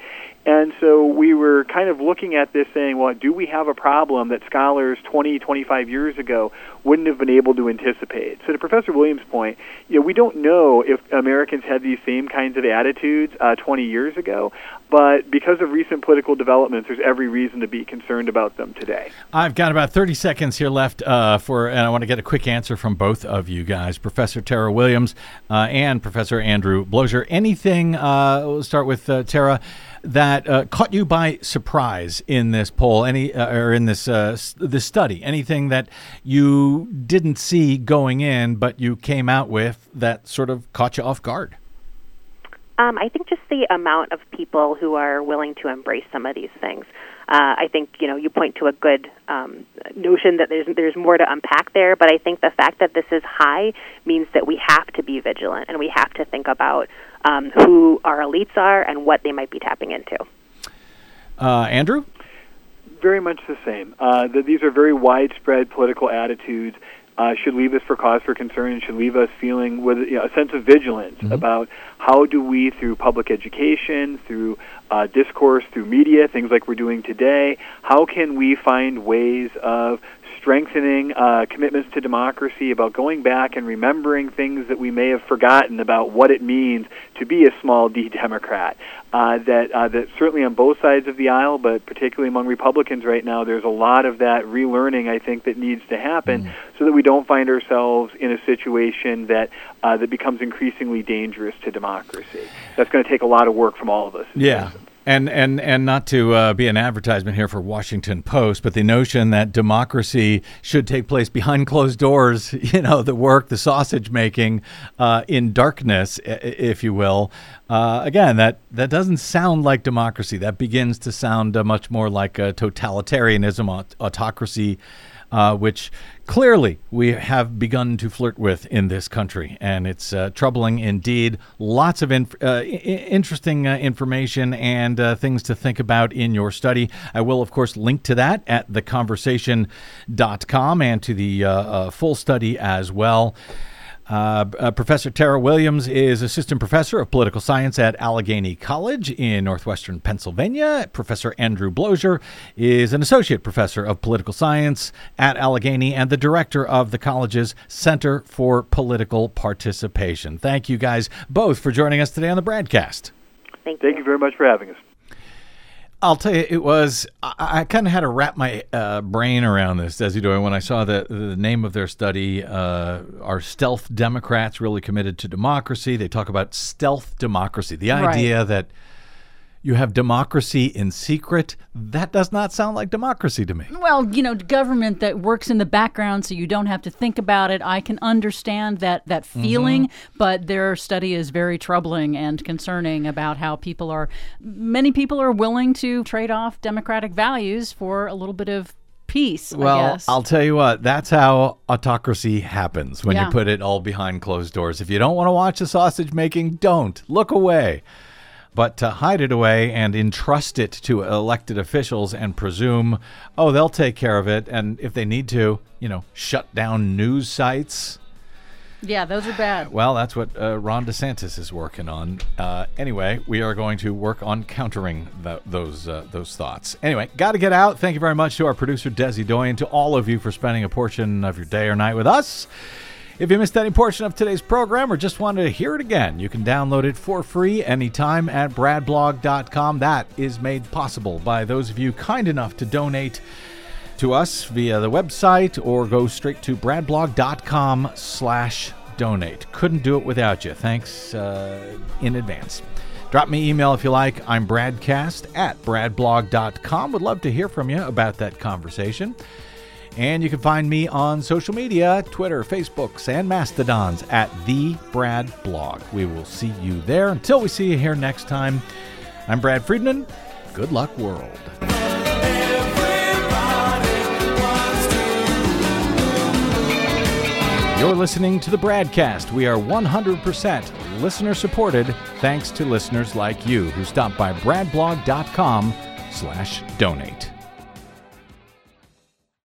Speaker 18: And so we were kind of looking at this saying, well, do we have a problem that scholars 20, 25 years ago wouldn't have been able to anticipate? So to Professor Williams' point, you know, we don't know if Americans had these same kinds of attitudes uh, 20 years ago, but because of recent political developments, there's every reason to be concerned about them today.
Speaker 2: I've got about 30 seconds here left uh, for, and I want to get a quick answer from both of you guys, Professor Tarah Williams uh, and Professor Andrew Bloeser. Anything, uh, we'll start with uh, Tarah, that uh, caught you by surprise in this poll, any uh, or in this this study? Anything that you didn't see going in, but you came out with that sort of caught you off guard?
Speaker 17: Um, I think just the amount of people who are willing to embrace some of these things. Uh, I think you know you point to a good um, notion that there's there's more to unpack there, but I think the fact that this is high means that we have to be vigilant and we have to think about um, who our elites are and what they might be tapping into.
Speaker 2: Uh, Andrew,
Speaker 18: very much the same. Uh, that these are very widespread political attitudes uh, should leave us for cause for concern and should leave us feeling with you know, a sense of vigilance mm-hmm. about how do we, through public education, through uh, discourse, through media, things like we're doing today, how can we find ways of strengthening uh, commitments to democracy, about going back and remembering things that we may have forgotten about what it means to be a small <laughs> d Democrat. Uh, that uh, that certainly on both sides of the aisle, but particularly among Republicans right now, there's a lot of that relearning I think that needs to happen, mm. so that we don't find ourselves in a situation that uh, that becomes increasingly dangerous to democracy. That's going to take a lot of work from all of us.
Speaker 2: Yeah. And and and not to uh, be an advertisement here for Washington Post, but the notion that democracy should take place behind closed doors, <laughs> you know, the work, the sausage making, uh, in darkness, if you will. Uh, again, that that doesn't sound like democracy. That begins to sound uh, much more like a totalitarianism, aut- autocracy uh, which clearly we have begun to flirt with in this country. And it's uh, troubling indeed. Lots of inf- uh, I- interesting uh, information and uh, things to think about in your study. I will, of course, link to that at theconversation.com and to the uh, full study as well. Uh, uh, professor Tarah Williams is assistant professor of political science at Allegheny College in northwestern Pennsylvania. Professor Andrew Bloeser is an associate professor of political science at Allegheny and the director of the college's Center for Political Participation. Thank you guys both for joining us today on the broadcast.
Speaker 17: Thank you.
Speaker 18: Thank you very much for having us.
Speaker 2: I'll tell you, it was. I, I kind of had to wrap my uh, brain around this, Desi Doyen, when I saw the, the name of their study. Uh, are stealth Democrats really committed to democracy? They talk about stealth democracy, the idea right. that you have democracy in secret. That does not sound like democracy to me.
Speaker 4: Well, you know, government that works in the background so you don't have to think about it. I can understand that that feeling, mm-hmm. but their study is very troubling and concerning about how people are many people are willing to trade off democratic values for a little bit of peace.
Speaker 2: Well, I'll tell you what, that's how autocracy happens when yeah. you put it all behind closed doors. If you don't want to watch the sausage making, don't. Look away but to hide it away and entrust it to elected officials and presume, oh, they'll take care of it. And if they need to, you know, shut down news sites.
Speaker 4: Yeah, those are bad.
Speaker 2: Well, that's what uh, Ron DeSantis is working on. Uh, anyway, we are going to work on countering the, those uh, those thoughts. Anyway, got to get out. Thank you very much to our producer Desi Doyen, to all of you for spending a portion of your day or night with us. If you missed any portion of today's program or just wanted to hear it again, you can download it for free anytime at bradblog.com. That is made possible by those of you kind enough to donate to us via the website or go straight to bradblog.com slash donate. Couldn't do it without you. Thanks uh, in advance. Drop me email if you like. I'm bradcast at bradblog.com. Would love to hear from you about that conversation. And you can find me on social media Twitter, Facebooks, and Mastodons at The Brad Blog. We will see you there. Until we see you here next time, I'm Brad Friedman. Good luck, world. You're listening to the Bradcast. We are 100% listener supported thanks to listeners like you who stop by bradblog.com slash donate.